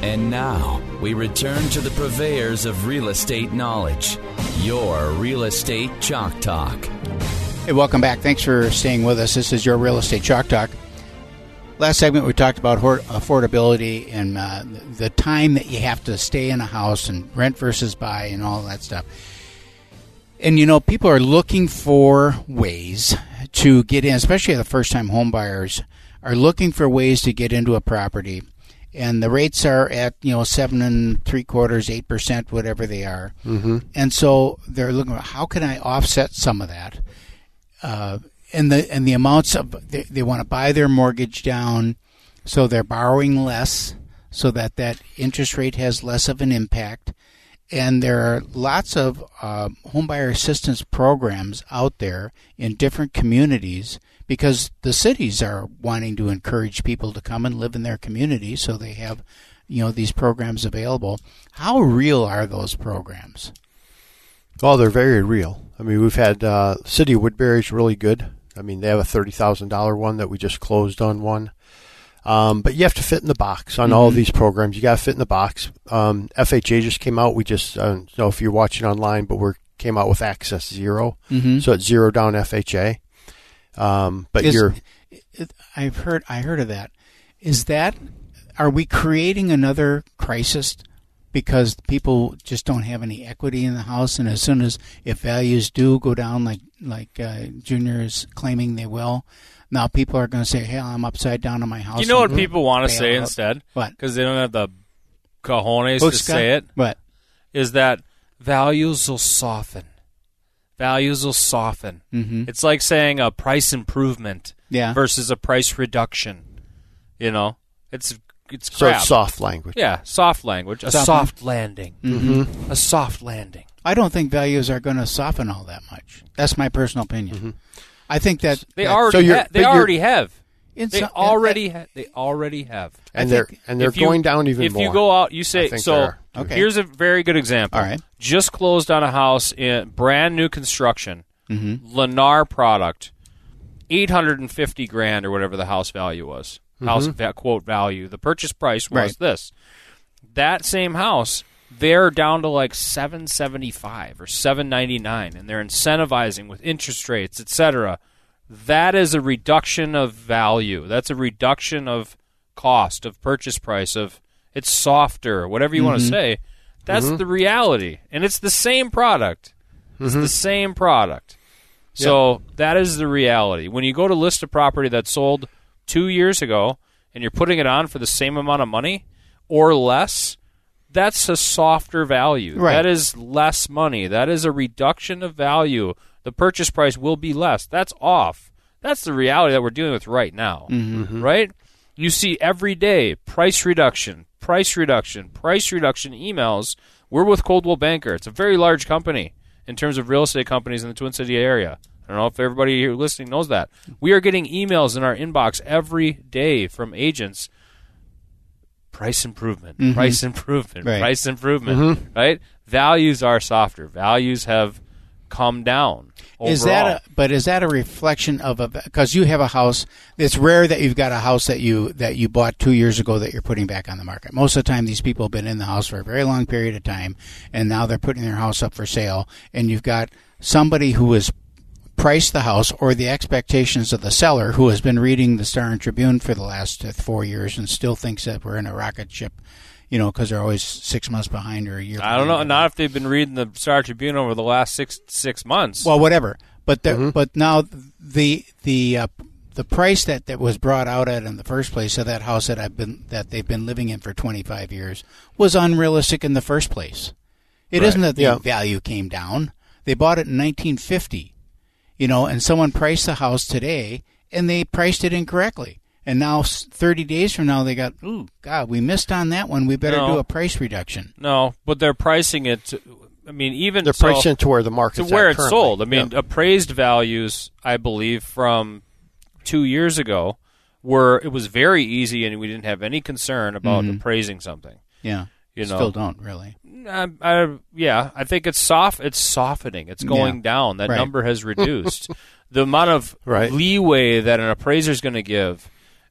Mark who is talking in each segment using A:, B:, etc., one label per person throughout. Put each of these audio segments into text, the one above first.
A: And now we return to the purveyors of real estate knowledge, your Real Estate Chalk Talk.
B: Hey, welcome back. Thanks for staying with us. This is your Real Estate Chalk Talk. Last segment, we talked about affordability and uh, the time that you have to stay in a house and rent versus buy and all that stuff. And you know, people are looking for ways to get in, especially the first time home buyers are looking for ways to get into a property and the rates are at you know seven and three quarters, eight percent, whatever they are.
C: Mm-hmm.
B: And so they're looking at how can I offset some of that, uh, and the and the amounts of they, they want to buy their mortgage down, so they're borrowing less, so that that interest rate has less of an impact. And there are lots of uh, homebuyer assistance programs out there in different communities because the cities are wanting to encourage people to come and live in their community, so they have, you know, these programs available. How real are those programs?
C: Well, they're very real. I mean, we've had uh, City Woodbury's really good. I mean, they have a thirty thousand dollar one that we just closed on one. Um, but you have to fit in the box on mm-hmm. all of these programs. You got to fit in the box. Um, FHA just came out. We just I don't know if you're watching online, but we came out with Access 0
B: mm-hmm.
C: so it's zero down FHA. Um, but
B: Is,
C: you're.
B: I've heard. I heard of that. Is that? Are we creating another crisis because people just don't have any equity in the house, and as soon as if values do go down, like like uh, Junior is claiming they will, now people are going to say, "Hey, I'm upside down on my house."
D: You know what people want to say up. instead?
B: What?
D: Because they don't have the cojones to say it.
B: What?
D: Is that values will soften values will soften.
B: Mm-hmm.
D: It's like saying a price improvement
B: yeah.
D: versus a price reduction. You know, it's it's
C: so it's soft language.
D: Yeah, soft language. A
B: Soft
D: soft landing.
B: Mm-hmm.
D: A soft landing.
B: I don't think values are going to soften all that much. That's my personal opinion.
C: Mm-hmm.
B: I think that
D: they
B: that,
D: already
C: so
D: ha- they already have.
B: In
D: They
B: some-
D: already ha- they already have.
C: and they're and they're
D: if you-
C: going down even
D: if
C: more.
D: you go out, you say so.
B: Okay.
D: Here's a very good example.
B: All right.
D: Just closed on a house in brand new construction,
B: Mhm.
D: Lennar product, eight hundred and fifty grand or whatever the house value was. House mm-hmm. va- quote value. The purchase price was
B: Right.
D: this. That same house, they're down to like seven seventy five or seven ninety nine, and they're incentivizing with interest rates, etc. That is a reduction of value. That's a reduction of cost of purchase price of it's softer, whatever you want to mm-hmm. say. That's mm-hmm. the reality, and it's the same product. It's the same product. So that is the reality. When you go to list a property that sold two years ago, and you're putting it on for the same amount of money or less, that's a softer value.
B: Right.
D: That is less money. That is a reduction of value. The purchase price will be less. That's off. That's the reality that we're dealing with right now. Mm-hmm. Mm-hmm. Right? You see every day price reduction, price reduction, price reduction emails. We're with Coldwell Banker. It's a very large company in terms of real estate companies in the Twin City area. I don't know if everybody here listening knows that. We are getting emails in our inbox every day from agents. Price improvement, mm-hmm. price improvement,
B: Right.
D: price improvement. Mm-hmm. Right? Values are softer. Values have come down.
B: Is that a, but is that a reflection of a because you have a house it's rare that you've got a house that you that you bought 2 years ago that you're putting back on the market. Most of the time these people have been in the house for a very long period of time and now they're putting their house up for sale and you've got somebody who has priced the house or the expectations of the seller who has been reading the Star and Tribune for the last uh, 4 years and still thinks that we're in a rocket ship you know, because they're always six months behind or a year.
D: I don't know. Not if they've been reading the Star Tribune over the last six six months.
B: Well, whatever. But the, but now the the uh, the price that, that was brought out at in the first place of that house that I've been that they've been living in for 25 years was unrealistic in the first place. It
C: Right.
B: not that the
C: Yeah.
B: value came down. They bought it in 1950, you know, and someone priced the house today and they priced it incorrectly. And now, 30 days from now, they got, ooh, God, we missed on that one. We better
D: No.
B: do a price reduction.
D: No, but they're pricing it. To, I mean, even
C: They're
D: so,
C: pricing it to where the
D: to
C: market's
D: where
C: at
D: it's
C: currently.
D: sold. I mean,
C: Yeah.
D: appraised values, I believe, from two years ago, were it was very easy, and we didn't have any concern about
B: Mm-hmm.
D: appraising something.
B: Yeah.
D: You know,
B: Still don't, really.
D: I, I, yeah, I think it's soft. It's softening. It's going
B: Yeah.
D: down. That
B: Right.
D: number has reduced. the amount of
C: Right.
D: leeway that an appraiser is going to give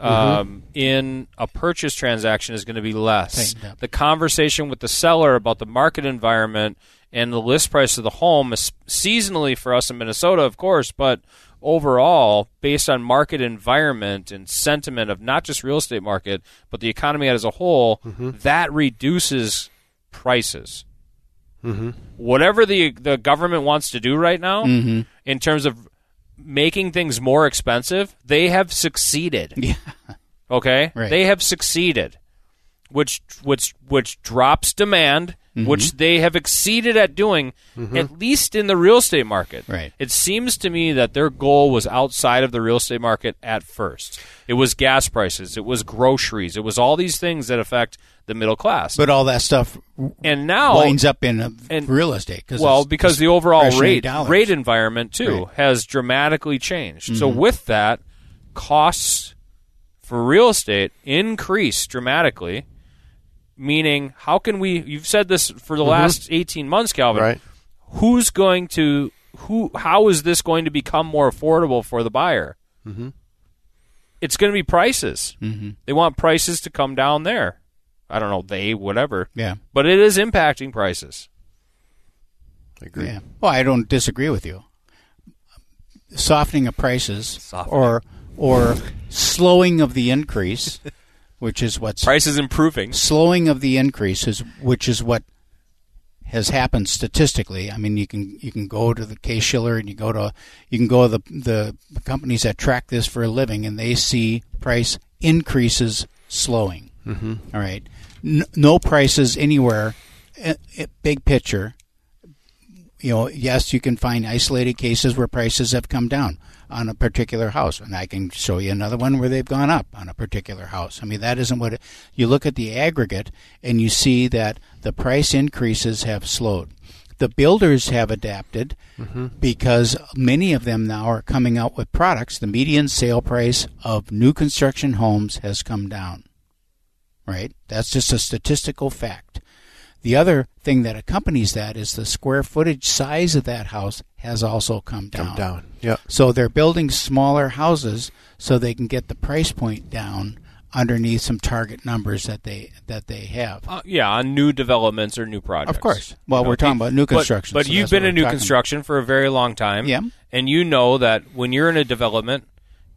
B: Mm-hmm.
D: um, in a purchase transaction is going to be less. The conversation with the seller about the market environment and the list price of the home is seasonally for us in Minnesota, of course, but overall, based on market environment and sentiment of not just real estate market, but the economy as a whole, mm-hmm. that reduces prices. Mm-hmm. Whatever the the government wants to do right now, mm-hmm. in terms of making things more expensive, they have succeeded.
B: Yeah.
D: Okay,
B: Right.
D: they have succeeded, which which which drops demand, which they have exceeded at doing, at least in the real estate market.
B: Right.
D: It seems to me that their goal was outside of the real estate market at first. It was gas prices, it was groceries, it was all these things that affect the middle class.
B: But all that stuff
D: and now
B: winds up in
D: and-
B: real estate. Cause
D: well, because the overall rate
B: dollars.
D: rate environment too
B: Right. Mm-hmm.
D: has dramatically changed. So with that, costs for real estate increase dramatically. Meaning, how can we? You've said this for the last eighteen months, Calvin.
C: Right.
D: Who's going to who? How is this going to become more affordable for the buyer? Mm-hmm. It's going to be prices. Mm-hmm. They want prices to come down there. I don't know they whatever.
B: Yeah.
D: But it is impacting prices.
C: I agree.
B: Yeah. Well, I don't disagree with you. Softening of prices or or slowing of the increase, which is what's
D: price is improving.
B: slowing of the increase is which is what has happened statistically. I mean, you can you can go to the Case Shiller and you go to you can go to the the companies that track this for a living, and they see price increases slowing. Mm-hmm. All right, N- no prices anywhere. big picture. You know, yes, you can find isolated cases where prices have come down on a particular house, and I can show you another one where they've gone up on a particular house. I mean, that isn't what it, you look at the aggregate, and you see that the price increases have slowed. The builders have adapted mm-hmm. because many of them now are coming out with products. The median sale price of new construction homes has come down. Right? That's just a statistical fact. The other thing that accompanies that is the square footage size of that house has also come down.
C: Come down. Yeah.
B: So they're building smaller houses so they can get the price point down underneath some target numbers that they that they have.
D: Uh, yeah, on new developments or new projects.
B: Of course. Well, we're talking about new construction.
D: But,
B: so
D: you've been
B: what
D: in new
B: talking
D: construction for a very long time.
B: Yeah.
D: And you know that when you're in a development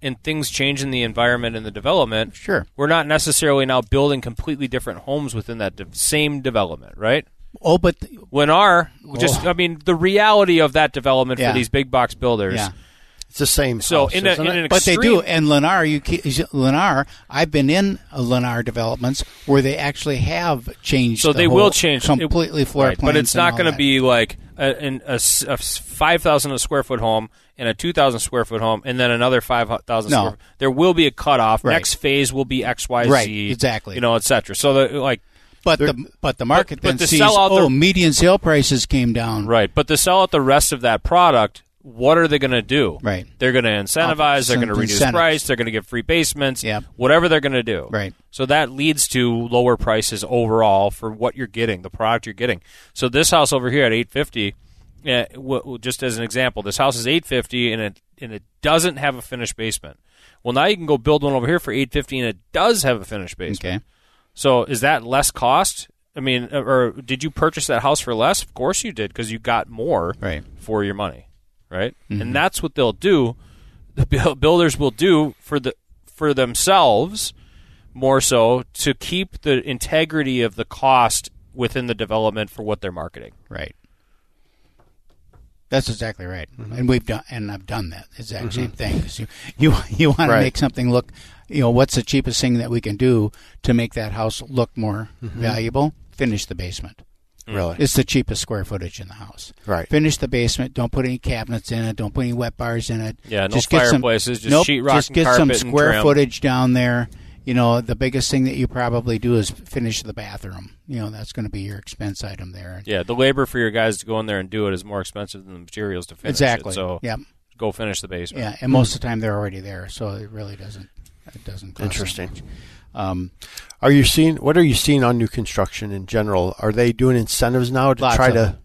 D: and things change in the environment and the development,
B: Sure.
D: we're not necessarily now building completely different homes within that de- same development, right?
B: Oh, but
D: When our just
B: Oh.
D: I mean the reality of that development
B: Yeah.
D: for these big box builders.
B: yeah.
C: It's the same.
D: So
C: house,
D: in, a,
C: isn't
D: in
C: it?
D: an
B: But they do, and Lennar, you Lennar. I've been in uh, Lennar developments where they actually have changed.
D: So
B: the
D: they
B: whole-
D: will change
B: completely floor
D: right,
B: plans,
D: but it's not going to be like a, a a five thousand square foot home and a two thousand square foot home, and then another five thousand.
B: No.
D: square There will be a cutoff.
B: Right.
D: Next phase will be X, Y, Z.
B: Right, exactly.
D: You know, etc. So the like
B: But the but the market
D: but
B: then
D: to
B: sees oh
D: the-
B: median sale prices came down.
D: right, but to sell out the rest of that product. What are they going to do?
B: Right.
D: They're going to incentivize. They're going to reduce
B: incentives.
D: price. They're going to give free basements.
B: Yeah.
D: Whatever they're going to do.
B: Right.
D: So that leads to lower prices overall for what you're getting, the product you're getting. So this house over here at 850, uh, w- just as an example, this house is 850 and it and it doesn't have a finished basement. Well, now you can go build one over here for 850 and it does have a finished basement.
B: Okay.
D: So is that less cost? I mean, or did you purchase that house for less? Of course you did because you got more
B: Right.
D: for your money, right? And mm-hmm. that's what they'll do. The builders will do for the for themselves more so to keep the integrity of the cost within the development for what they're marketing.
B: Right. That's exactly right, mm-hmm. and we've done, and I've done that. It's the exact same mm-hmm. thing. you you you want to make something look, you know, what's the cheapest thing that we can do to make that house look more valuable? Finish the basement. Mm.
C: Really?
B: It's the cheapest square footage in the house.
C: Right.
B: Finish the basement. Don't put any cabinets in it. Don't put any wet bars in it.
D: Yeah, no
B: get some-
D: fireplaces, just
B: nope,
D: sheetrock
B: Just
D: and
B: get some
D: carpet and
B: square footage down there. You know, the biggest thing that you probably do is finish the bathroom. You know, that's going to be your expense item there.
D: Yeah, the labor for your guys to go in there and do it is more expensive than the materials to finish
B: exactly.
D: it. So
B: yeah,
D: go finish the basement.
B: yeah, and most of the time they're already there, so it really doesn't. It doesn't.
C: Interesting.
B: Um,
C: Are you seeing what are you seeing on new construction in general? Are they doing incentives now to try to
B: them.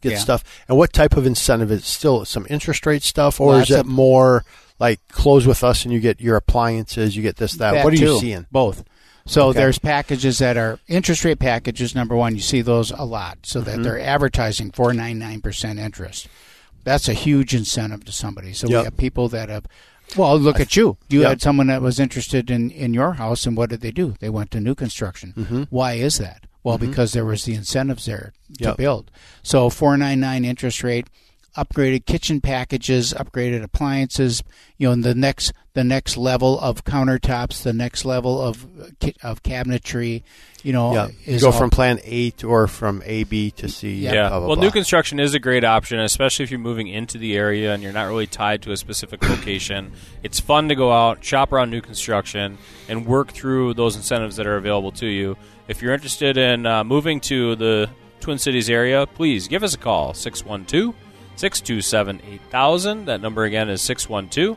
C: get
B: Yeah.
C: stuff? And what type of incentive is it still some interest rate stuff, or
B: Lots
C: is it more like close with us and you get your appliances, you get this that?
B: That
C: what are you seeing?
B: Both. So
C: Okay.
B: there's packages that are interest rate packages. Number one, you see those a lot, so
C: Mm-hmm.
B: that they're advertising four nine nine percent interest. That's a huge incentive to somebody. So
C: Yep.
B: we have people that have. Well, look at you. You
C: Yep.
B: had someone that was interested in in your house, and what did they do? They went to new construction.
C: Mm-hmm.
B: Why is that? Well, because there was the incentives there to
C: Yep.
B: build. So four nine nine interest rate, upgraded kitchen packages, upgraded appliances. You know, and the next the next level of countertops, the next level of uh, of cabinetry. You know,
C: Yeah, you
B: is
C: go
B: all-
C: from plan A to, or from A B to C.
D: Yeah.
C: blah, blah,
D: well,
C: blah.
D: new construction is a great option, especially if you're moving into the area and you're not really tied to a specific location. It's fun to go out, shop around new construction, and work through those incentives that are available to you. If you're interested in uh, moving to the Twin Cities area, please give us a call 612 627 8000. That number again is 612